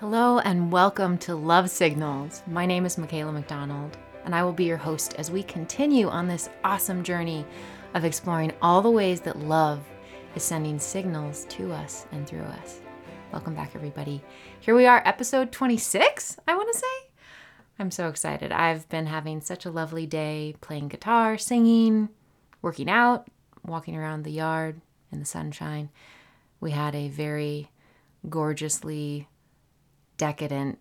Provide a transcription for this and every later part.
Hello and welcome to Love Signals. My name is Makayla McDonald, and I will be your host as we continue on this awesome journey of exploring all the ways that love is sending signals to us and through us. Welcome back, everybody. Here we are, episode 26, I want to say. I'm so excited. I've been having such a lovely day playing guitar, singing, working out, walking around the yard in the sunshine. We had a very gorgeously decadent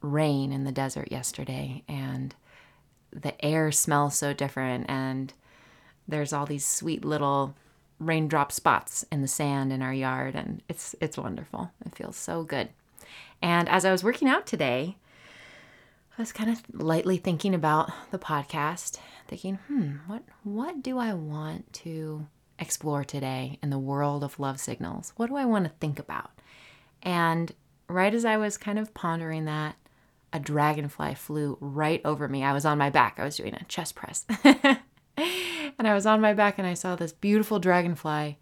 rain in the desert yesterday, and the air smells so different, and there's all these sweet little raindrop spots in the sand in our yard, and it's it's wonderful. It feels so good. And as I was working out today, I was kind of lightly thinking about the podcast, thinking, hmm, what what do I want to explore today in the world of love signals? What do I want to think about? And right as I was kind of pondering that, a dragonfly flew right over me. I was on my back. I was doing a chest press. and I was on my back and I saw this beautiful dragonfly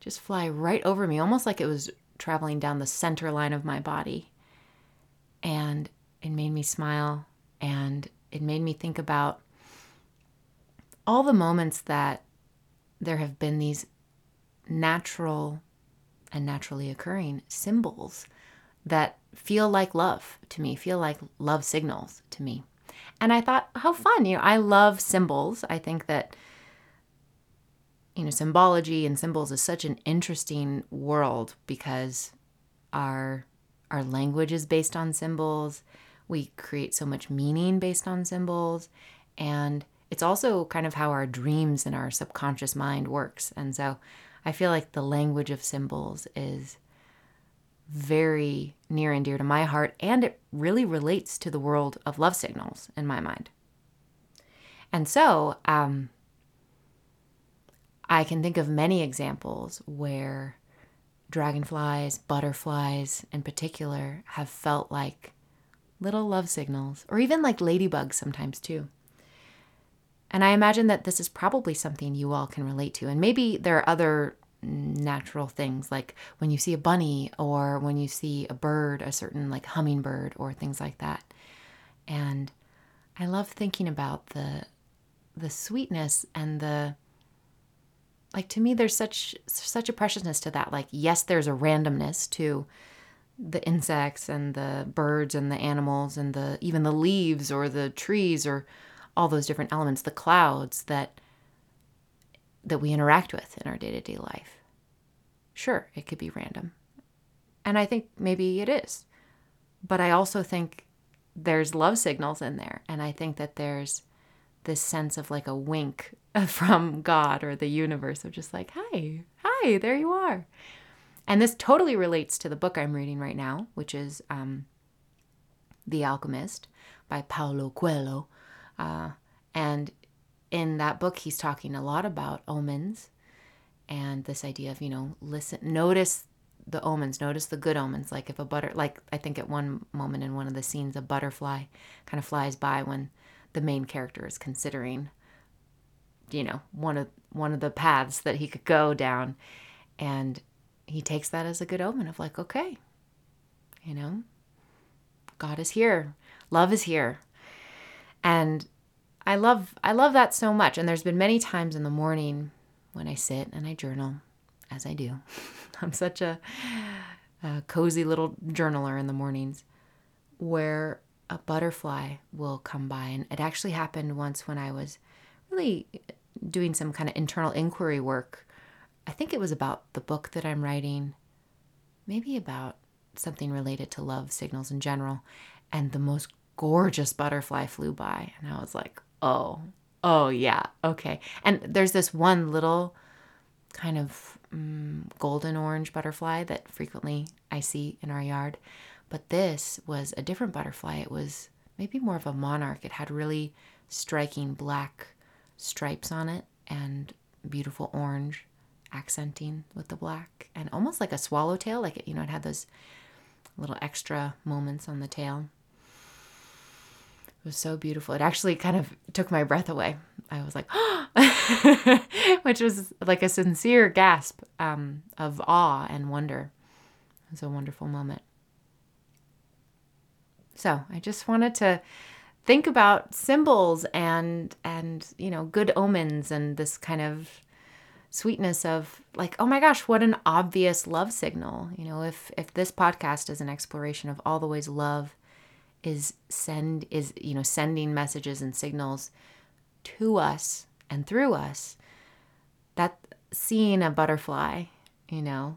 just fly right over me, almost like it was traveling down the center line of my body. And it made me smile and it made me think about all the moments that there have been these natural and naturally occurring symbols that feel like love to me, feel like love signals to me. And I thought, how fun. You know, I love symbols. I think that, you know, symbology and symbols is such an interesting world because our our language is based on symbols. We create so much meaning based on symbols. And it's also kind of how our dreams and our subconscious mind works. And so I feel like the language of symbols is very near and dear to my heart, and it really relates to the world of love signals in my mind. And so, um, I can think of many examples where dragonflies, butterflies in particular, have felt like little love signals, or even like ladybugs sometimes too. And I imagine that this is probably something you all can relate to. And maybe there are other natural things like when you see a bunny or when you see a bird, a certain like hummingbird or things like that. And I love thinking about the the sweetness and the like to me there's such such a preciousness to that. Like yes, there's a randomness to the insects and the birds and the animals and the even the leaves or the trees or all those different elements, the clouds that that we interact with in our day to day life. Sure, it could be random. And I think maybe it is. But I also think there's love signals in there. And I think that there's this sense of like a wink from God or the universe of just like, hi, hi, there you are. And this totally relates to the book I'm reading right now, which is um, The Alchemist by Paulo Coelho. Uh, and in that book, he's talking a lot about omens and this idea of, you know, listen, notice the omens, notice the good omens. Like if a butter, like I think at one moment in one of the scenes, a butterfly kind of flies by when the main character is considering, you know, one of one of the paths that he could go down, and he takes that as a good omen of like, okay, you know, God is here, love is here, and I love I love that so much. And there's been many times in the morning when I sit and I journal, as I do. I'm such a, a cozy little journaler in the mornings, where a butterfly will come by. And it actually happened once when I was really doing some kind of internal inquiry work. I think it was about the book that I'm writing, maybe about something related to love signals in general. And the most gorgeous butterfly flew by. And I was like, oh, oh, yeah, okay. And there's this one little kind of um, golden orange butterfly that frequently I see in our yard. But this was a different butterfly. It was maybe more of a monarch. It had really striking black stripes on it and beautiful orange accenting with the black and almost like a swallowtail like it, you know it had those little extra moments on the tail it was so beautiful. It actually kind of took my breath away. I was like, which was like a sincere gasp um, of awe and wonder. It was a wonderful moment. So I just wanted to think about symbols and and you know good omens and this kind of sweetness of like oh my gosh what an obvious love signal you know if if this podcast is an exploration of all the ways love is send is you know sending messages and signals to us and through us that seeing a butterfly you know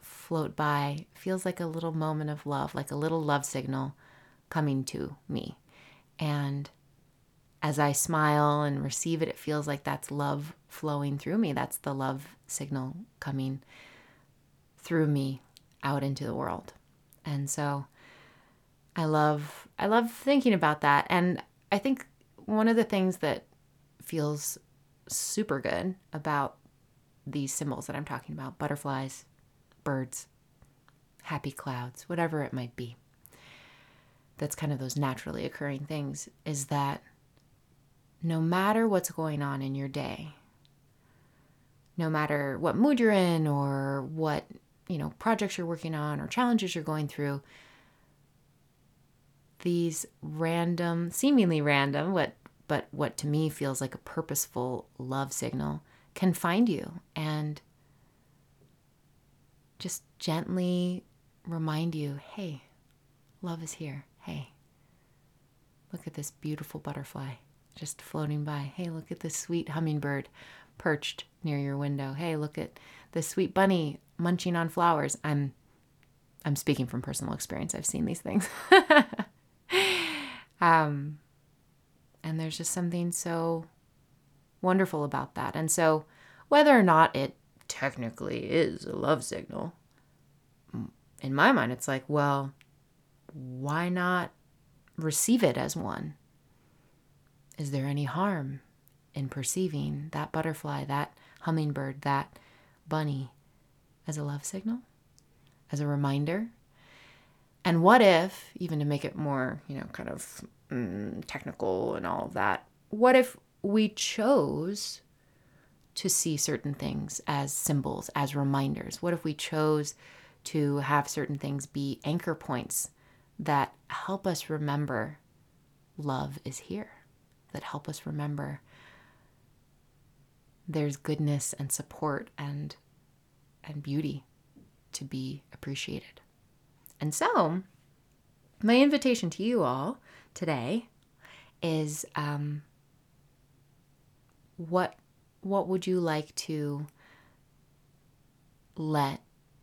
float by feels like a little moment of love like a little love signal coming to me and as I smile and receive it, it feels like that's love flowing through me. That's the love signal coming through me out into the world. And so I love I love thinking about that. And I think one of the things that feels super good about these symbols that I'm talking about, butterflies, birds, happy clouds, whatever it might be, that's kind of those naturally occurring things is that no matter what's going on in your day, no matter what mood you're in or what, you know, projects you're working on or challenges you're going through, these random, seemingly random, what but what to me feels like a purposeful love signal can find you and just gently remind you, "Hey, love is here." Hey, look at this beautiful butterfly just floating by. Hey, look at this sweet hummingbird perched near your window. Hey, look at this sweet bunny munching on flowers. I'm I'm speaking from personal experience. I've seen these things. um, and there's just something so wonderful about that. And so, whether or not it technically is a love signal, in my mind, it's like, well, why not receive it as one? Is there any harm in perceiving that butterfly, that hummingbird, that bunny as a love signal, as a reminder? And what if, even to make it more, you know, kind of mm, technical and all of that, what if we chose to see certain things as symbols, as reminders? What if we chose to have certain things be anchor points that help us remember love is here, that help us remember there's goodness and support and and beauty to be appreciated. And so, my invitation to you all today is um, what what would you like to let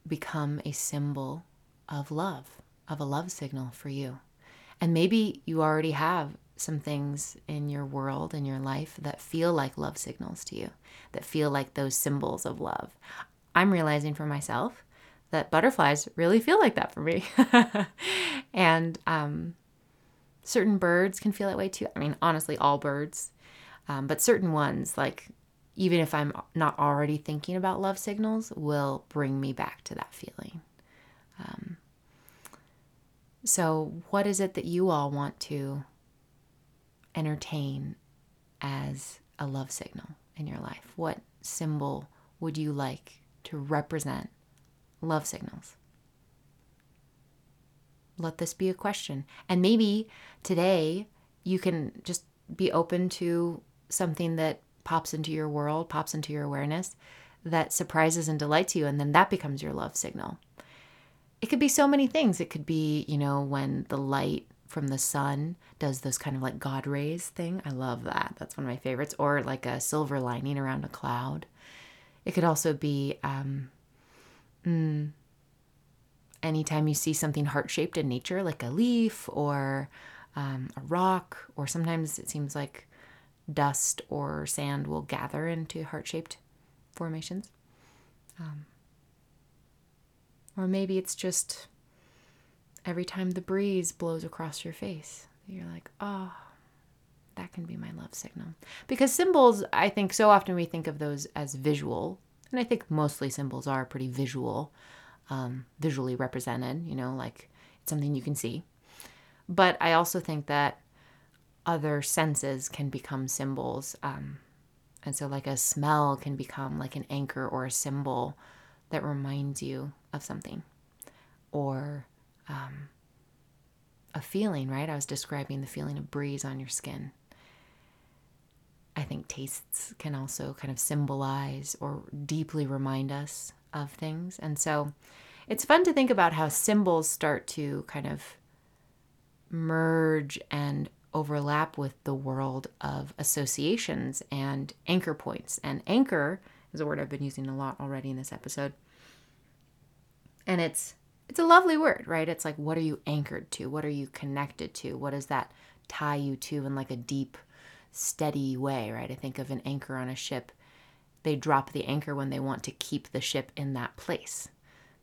become a symbol of love? of a love signal for you. And maybe you already have some things in your world, in your life, that feel like love signals to you, that feel like those symbols of love. I'm realizing for myself that butterflies really feel like that for me. and um, certain birds can feel that way too. I mean, honestly, all birds, um, but certain ones, like even if I'm not already thinking about love signals, will bring me back to that feeling. Um, so, what is it that you all want to entertain as a love signal in your life? What symbol would you like to represent love signals? Let this be a question. And maybe today you can just be open to something that pops into your world, pops into your awareness that surprises and delights you, and then that becomes your love signal it could be so many things. It could be, you know, when the light from the sun does this kind of like God rays thing. I love that. That's one of my favorites. Or like a silver lining around a cloud. It could also be um, mm, anytime you see something heart shaped in nature, like a leaf or um, a rock, or sometimes it seems like dust or sand will gather into heart shaped formations. Um, or maybe it's just every time the breeze blows across your face, you're like, oh, that can be my love signal. Because symbols, I think so often we think of those as visual. And I think mostly symbols are pretty visual, um, visually represented, you know, like it's something you can see. But I also think that other senses can become symbols. Um, and so, like a smell can become like an anchor or a symbol that reminds you of something or um, a feeling, right? I was describing the feeling of breeze on your skin. I think tastes can also kind of symbolize or deeply remind us of things. And so it's fun to think about how symbols start to kind of merge and overlap with the world of associations and anchor points. And anchor is a word I've been using a lot already in this episode. And it's it's a lovely word, right? It's like what are you anchored to? What are you connected to? What does that tie you to in like a deep steady way, right? I think of an anchor on a ship. They drop the anchor when they want to keep the ship in that place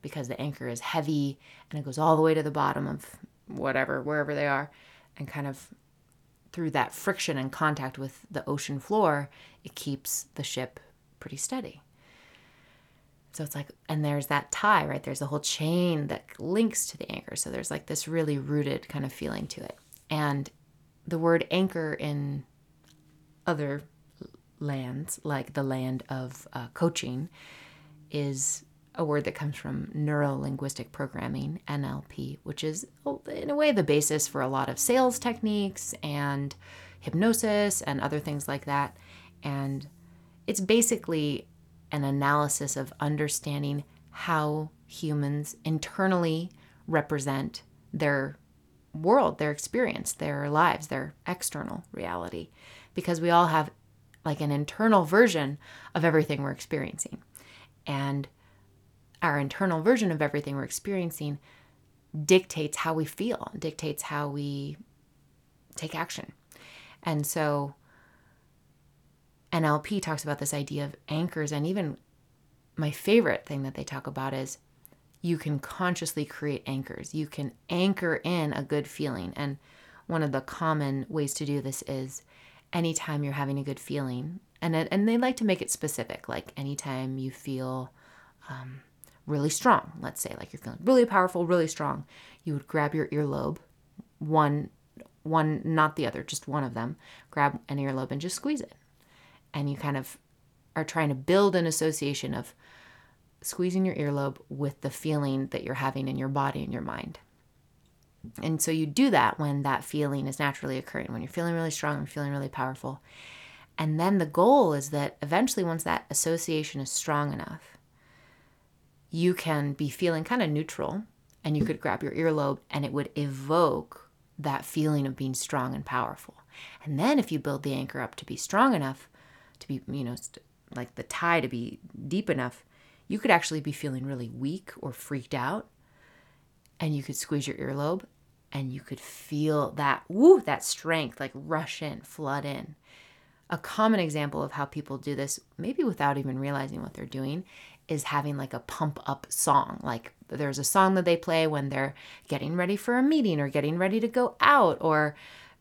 because the anchor is heavy and it goes all the way to the bottom of whatever, wherever they are, and kind of through that friction and contact with the ocean floor, it keeps the ship pretty steady. So it's like, and there's that tie, right? There's a whole chain that links to the anchor. So there's like this really rooted kind of feeling to it. And the word anchor in other lands, like the land of uh, coaching, is a word that comes from neuro linguistic programming, NLP, which is, in a way, the basis for a lot of sales techniques and hypnosis and other things like that. And it's basically an analysis of understanding how humans internally represent their world, their experience, their lives, their external reality because we all have like an internal version of everything we're experiencing. And our internal version of everything we're experiencing dictates how we feel, dictates how we take action. And so NLP talks about this idea of anchors, and even my favorite thing that they talk about is you can consciously create anchors. You can anchor in a good feeling. And one of the common ways to do this is anytime you're having a good feeling. And, and they like to make it specific, like anytime you feel um, really strong, let's say, like you're feeling really powerful, really strong, you would grab your earlobe, one, one, not the other, just one of them, grab an earlobe and just squeeze it. And you kind of are trying to build an association of squeezing your earlobe with the feeling that you're having in your body and your mind. And so you do that when that feeling is naturally occurring, when you're feeling really strong, and feeling really powerful. And then the goal is that eventually, once that association is strong enough, you can be feeling kind of neutral and you could grab your earlobe and it would evoke that feeling of being strong and powerful. And then if you build the anchor up to be strong enough, to be, you know, like the tie to be deep enough, you could actually be feeling really weak or freaked out and you could squeeze your earlobe and you could feel that woo that strength like rush in flood in a common example of how people do this maybe without even realizing what they're doing is having like a pump up song like there's a song that they play when they're getting ready for a meeting or getting ready to go out or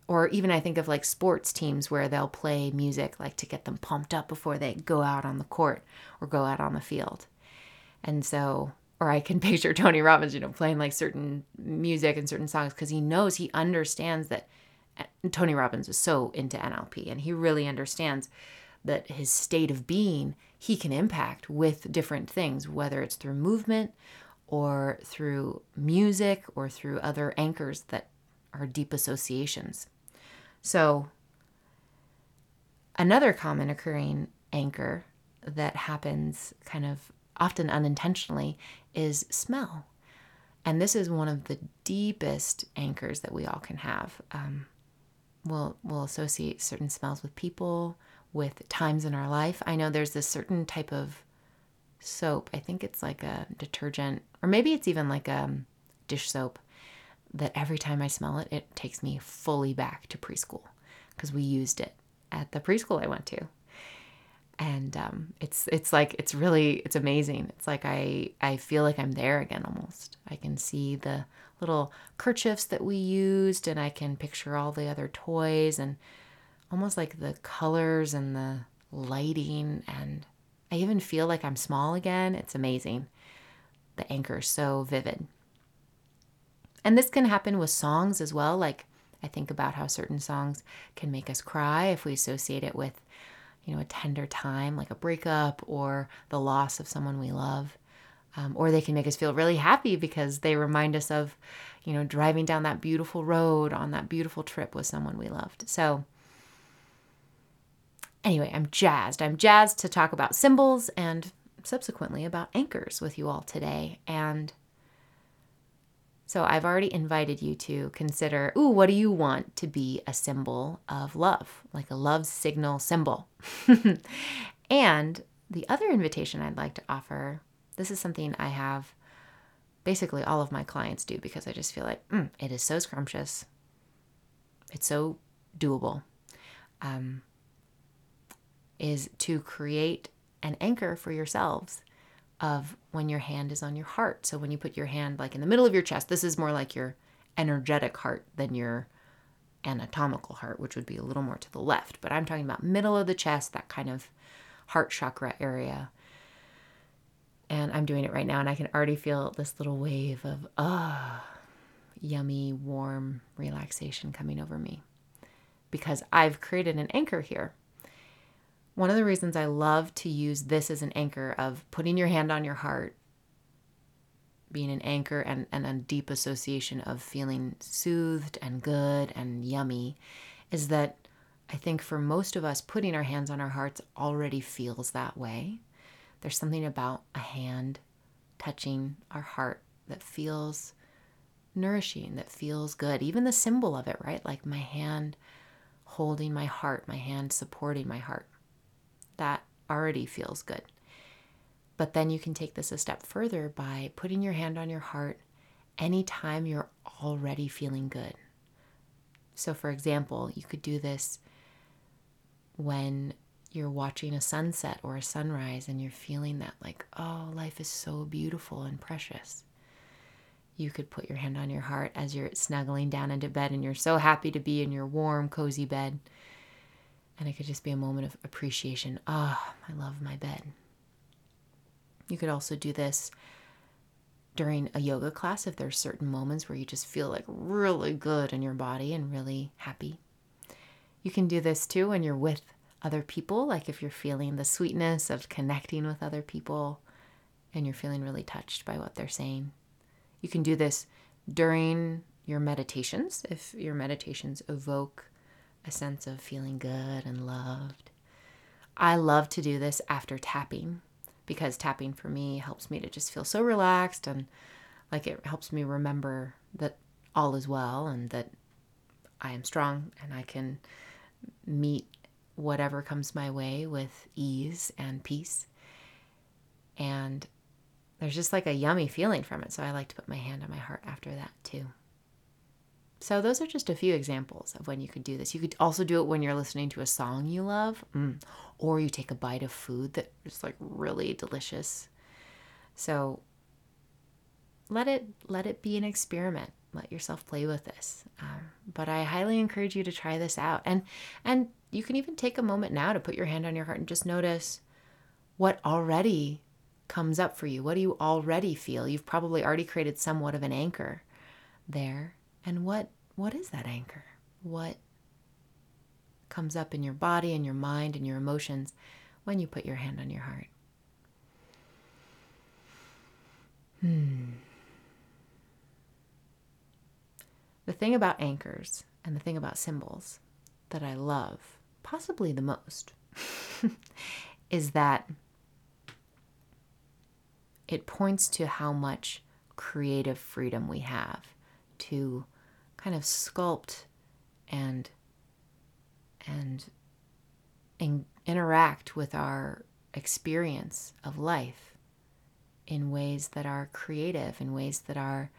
or even I think of like sports teams where they'll play music like to get them pumped up before they go out on the court or go out on the field. And so or I can picture Tony Robbins, you know, playing like certain music and certain songs because he knows he understands that uh, Tony Robbins is so into NLP and he really understands that his state of being he can impact with different things, whether it's through movement or through music or through other anchors that are deep associations. So, another common occurring anchor that happens kind of often unintentionally, is smell. And this is one of the deepest anchors that we all can have. Um, we'll, we'll associate certain smells with people, with times in our life. I know there's this certain type of soap. I think it's like a detergent, or maybe it's even like a dish soap that every time I smell it, it takes me fully back to preschool because we used it at the preschool I went to and um, it's it's like it's really it's amazing. It's like I I feel like I'm there again almost. I can see the little kerchiefs that we used, and I can picture all the other toys and almost like the colors and the lighting, and I even feel like I'm small again. It's amazing. The anchor is so vivid. And this can happen with songs as well. Like I think about how certain songs can make us cry if we associate it with you know, a tender time like a breakup or the loss of someone we love. Um, or they can make us feel really happy because they remind us of, you know, driving down that beautiful road on that beautiful trip with someone we loved. So, anyway, I'm jazzed. I'm jazzed to talk about symbols and subsequently about anchors with you all today. And so I've already invited you to consider, ooh, what do you want to be a symbol of love, like a love signal symbol? and the other invitation I'd like to offer, this is something I have basically all of my clients do because I just feel like mm, it is so scrumptious. It's so doable. Um, is to create an anchor for yourselves of when your hand is on your heart. So when you put your hand like in the middle of your chest, this is more like your energetic heart than your anatomical heart, which would be a little more to the left. But I'm talking about middle of the chest, that kind of heart chakra area. And I'm doing it right now, and I can already feel this little wave of ah, yummy, warm relaxation coming over me because I've created an anchor here one of the reasons I love to use this as an anchor of putting your hand on your heart, being an anchor and, and a deep association of feeling soothed and good and yummy, is that I think for most of us, putting our hands on our hearts already feels that way. There's something about a hand touching our heart that feels nourishing, that feels good. Even the symbol of it, right? Like my hand holding my heart, my hand supporting my heart that already feels good. But then you can take this a step further by putting your hand on your heart anytime you're already feeling good. So, for example, you could do this when you're watching a sunset or a sunrise and you're feeling that, like, oh, life is so beautiful and precious. You could put your hand on your heart as you're snuggling down into bed and you're so happy to be in your warm, cozy bed and it could just be a moment of appreciation. Ah, oh, I love my bed. You could also do this during a yoga class if there's certain moments where you just feel like really good in your body and really happy. You can do this too when you're with other people, like if you're feeling the sweetness of connecting with other people and you're feeling really touched by what they're saying. You can do this during your meditations if your meditations evoke a sense of feeling good and loved. I love to do this after tapping because tapping for me helps me to just feel so relaxed and like it helps me remember that all is well and that I am strong and I can meet whatever comes my way with ease and peace. And there's just like a yummy feeling from it. So I like to put my hand on my heart after that too. So, those are just a few examples of when you could do this. You could also do it when you're listening to a song you love, mm. or you take a bite of food that is like really delicious. So, let it let it be an experiment. Let yourself play with this. Um, but I highly encourage you to try this out, and and you can even take a moment now to put your hand on your heart and just notice what already comes up for you. What do you already feel? You've probably already created somewhat of an anchor there and what what is that anchor? What comes up in your body and your mind and your emotions when you put your hand on your heart? Hmm. The thing about anchors and the thing about symbols that I love, possibly the most, is that it points to how much creative freedom we have to kind of sculpt and and in, interact with our experience of life in ways that are creative in ways that are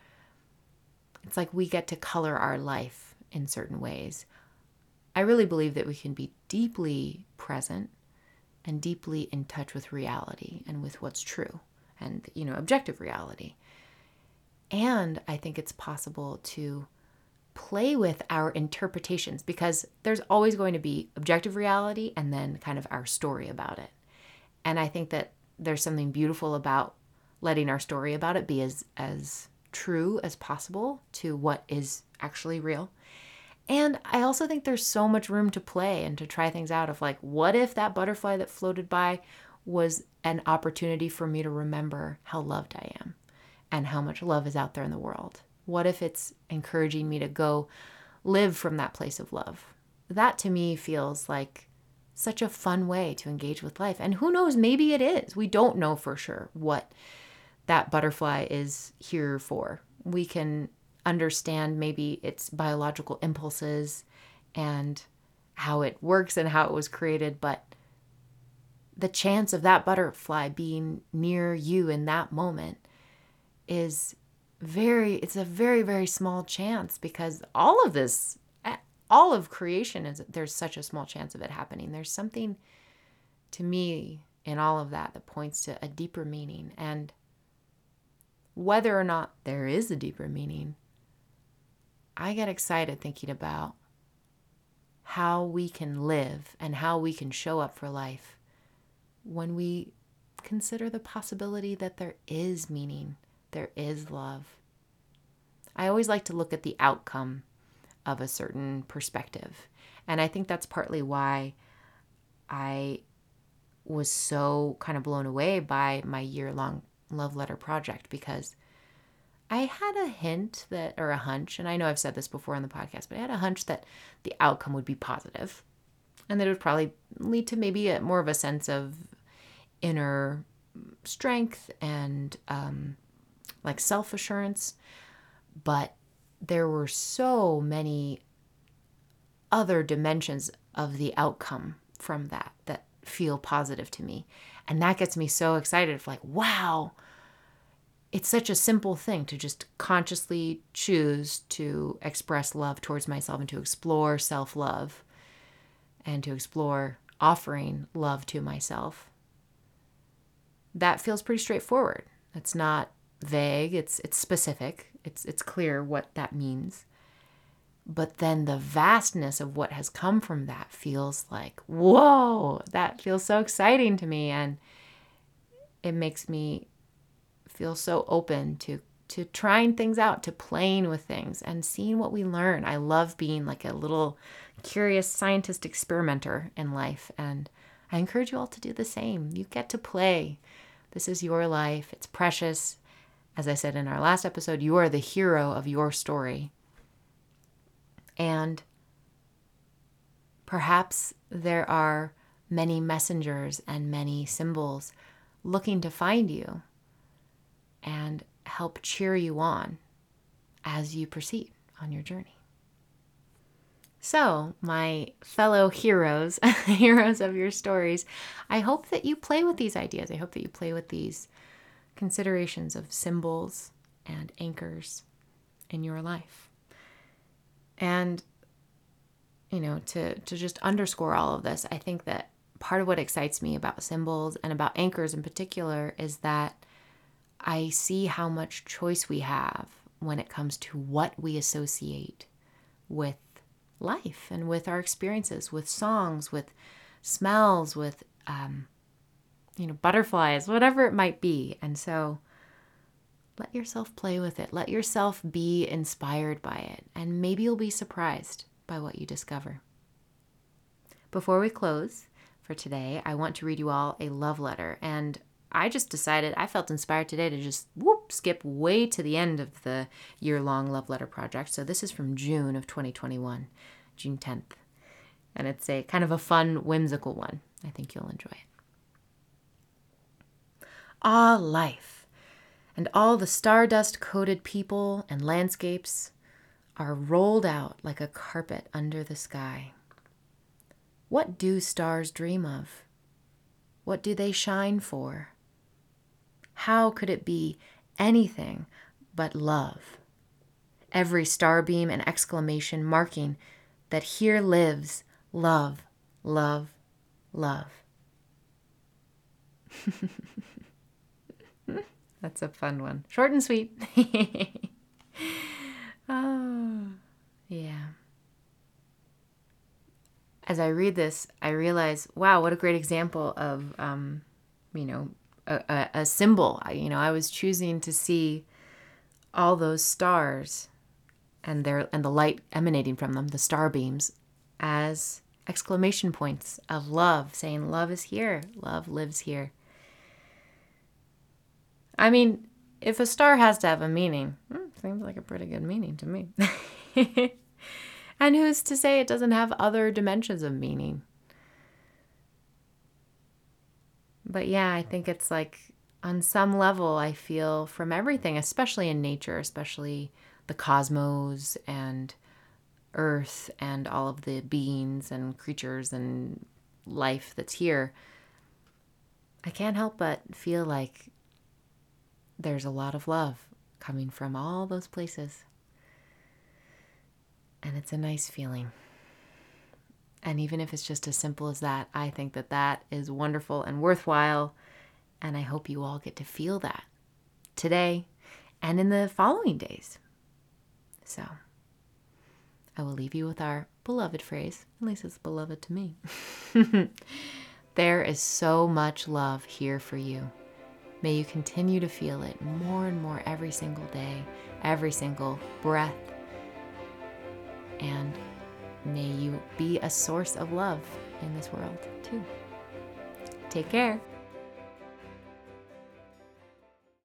it's like we get to color our life in certain ways. I really believe that we can be deeply present and deeply in touch with reality and with what's true and you know objective reality. And i think it's possible to play with our interpretations because there's always going to be objective reality and then kind of our story about it. And I think that there's something beautiful about letting our story about it be as as true as possible to what is actually real. And I also think there's so much room to play and to try things out of like what if that butterfly that floated by was an opportunity for me to remember how loved I am and how much love is out there in the world? What if it's encouraging me to go live from that place of love? That to me feels like such a fun way to engage with life. And who knows, maybe it is. We don't know for sure what that butterfly is here for. We can understand maybe its biological impulses and how it works and how it was created, but the chance of that butterfly being near you in that moment is very it's a very very small chance because all of this eh, all of creation is there's such a small chance of it happening. There's something to me in all of that that points to a deeper meaning. And whether or not there is a deeper meaning i get excited thinking about how we can live and how we can show up for life when we consider the possibility that there is meaning, there is love. I always like to look at the outcome of a certain perspective. And I think that's partly why I was so kind of blown away by my year long love letter project because I had a hint that, or a hunch, and I know I've said this before on the podcast, but I had a hunch that the outcome would be positive and that it would probably lead to maybe a, more of a sense of inner strength and um, like self assurance. But there were so many other dimensions of the outcome from that that feel positive to me. And that gets me so excited. Like, wow, it's such a simple thing to just consciously choose to express love towards myself and to explore self love and to explore offering love to myself that feels pretty straightforward. It's not vague, it's it's specific. It's it's clear what that means. But then the vastness of what has come from that feels like, whoa, that feels so exciting to me and it makes me feel so open to to trying things out, to playing with things and seeing what we learn. I love being like a little curious scientist experimenter in life and I encourage you all to do the same. You get to play this is your life, it's precious. As I said in our last episode, you are the hero of your story. And perhaps there are many messengers and many symbols looking to find you and help cheer you on as you proceed on your journey. So, my fellow heroes, heroes of your stories, I hope that you play with these ideas. I hope that you play with these considerations of symbols and anchors in your life. And you know, to to just underscore all of this, I think that part of what excites me about symbols and about anchors in particular is that I see how much choice we have when it comes to what we associate with life and with our experiences, with songs, with smells, with, um, you know, butterflies, whatever it might be. And so let yourself play with it. Let yourself be inspired by it. And maybe you'll be surprised by what you discover. Before we close for today, I want to read you all a love letter. And I just decided I felt inspired today to just whoop skip way to the end of the year long love letter project. So this is from June of 2021, June 10th. And it's a kind of a fun, whimsical one. I think you'll enjoy it. Ah, life, and all the stardust coated people and landscapes are rolled out like a carpet under the sky. What do stars dream of? What do they shine for? How could it be anything but love? Every starbeam and exclamation marking that here lives love, love, love. That's a fun one. Short and sweet. oh, yeah. As I read this, I realize, wow, what a great example of, um, you know, a, a, symbol. You know, I was choosing to see all those stars and their and the light emanating from them, the star beams, as exclamation points of love, saying love is here, love lives here. I mean, if a star has to have a meaning, hmm, seems like a pretty good meaning to me. and who's to say it doesn't have other dimensions of meaning? But yeah, I think it's like on some level, I feel from everything, especially in nature, especially the cosmos and earth and all of the beings and creatures and life that's here, I can't help but feel like there's a lot of love coming from all those places. And it's a nice feeling. And even if it's just as simple as that, I think that that is wonderful and worthwhile. And I hope you all get to feel that today and in the following days. So I will leave you with our beloved phrase, at least it's beloved to me. there is so much love here for you. May you continue to feel it more and more every single day, every single breath. And may you be a source of love in this world too. Take care.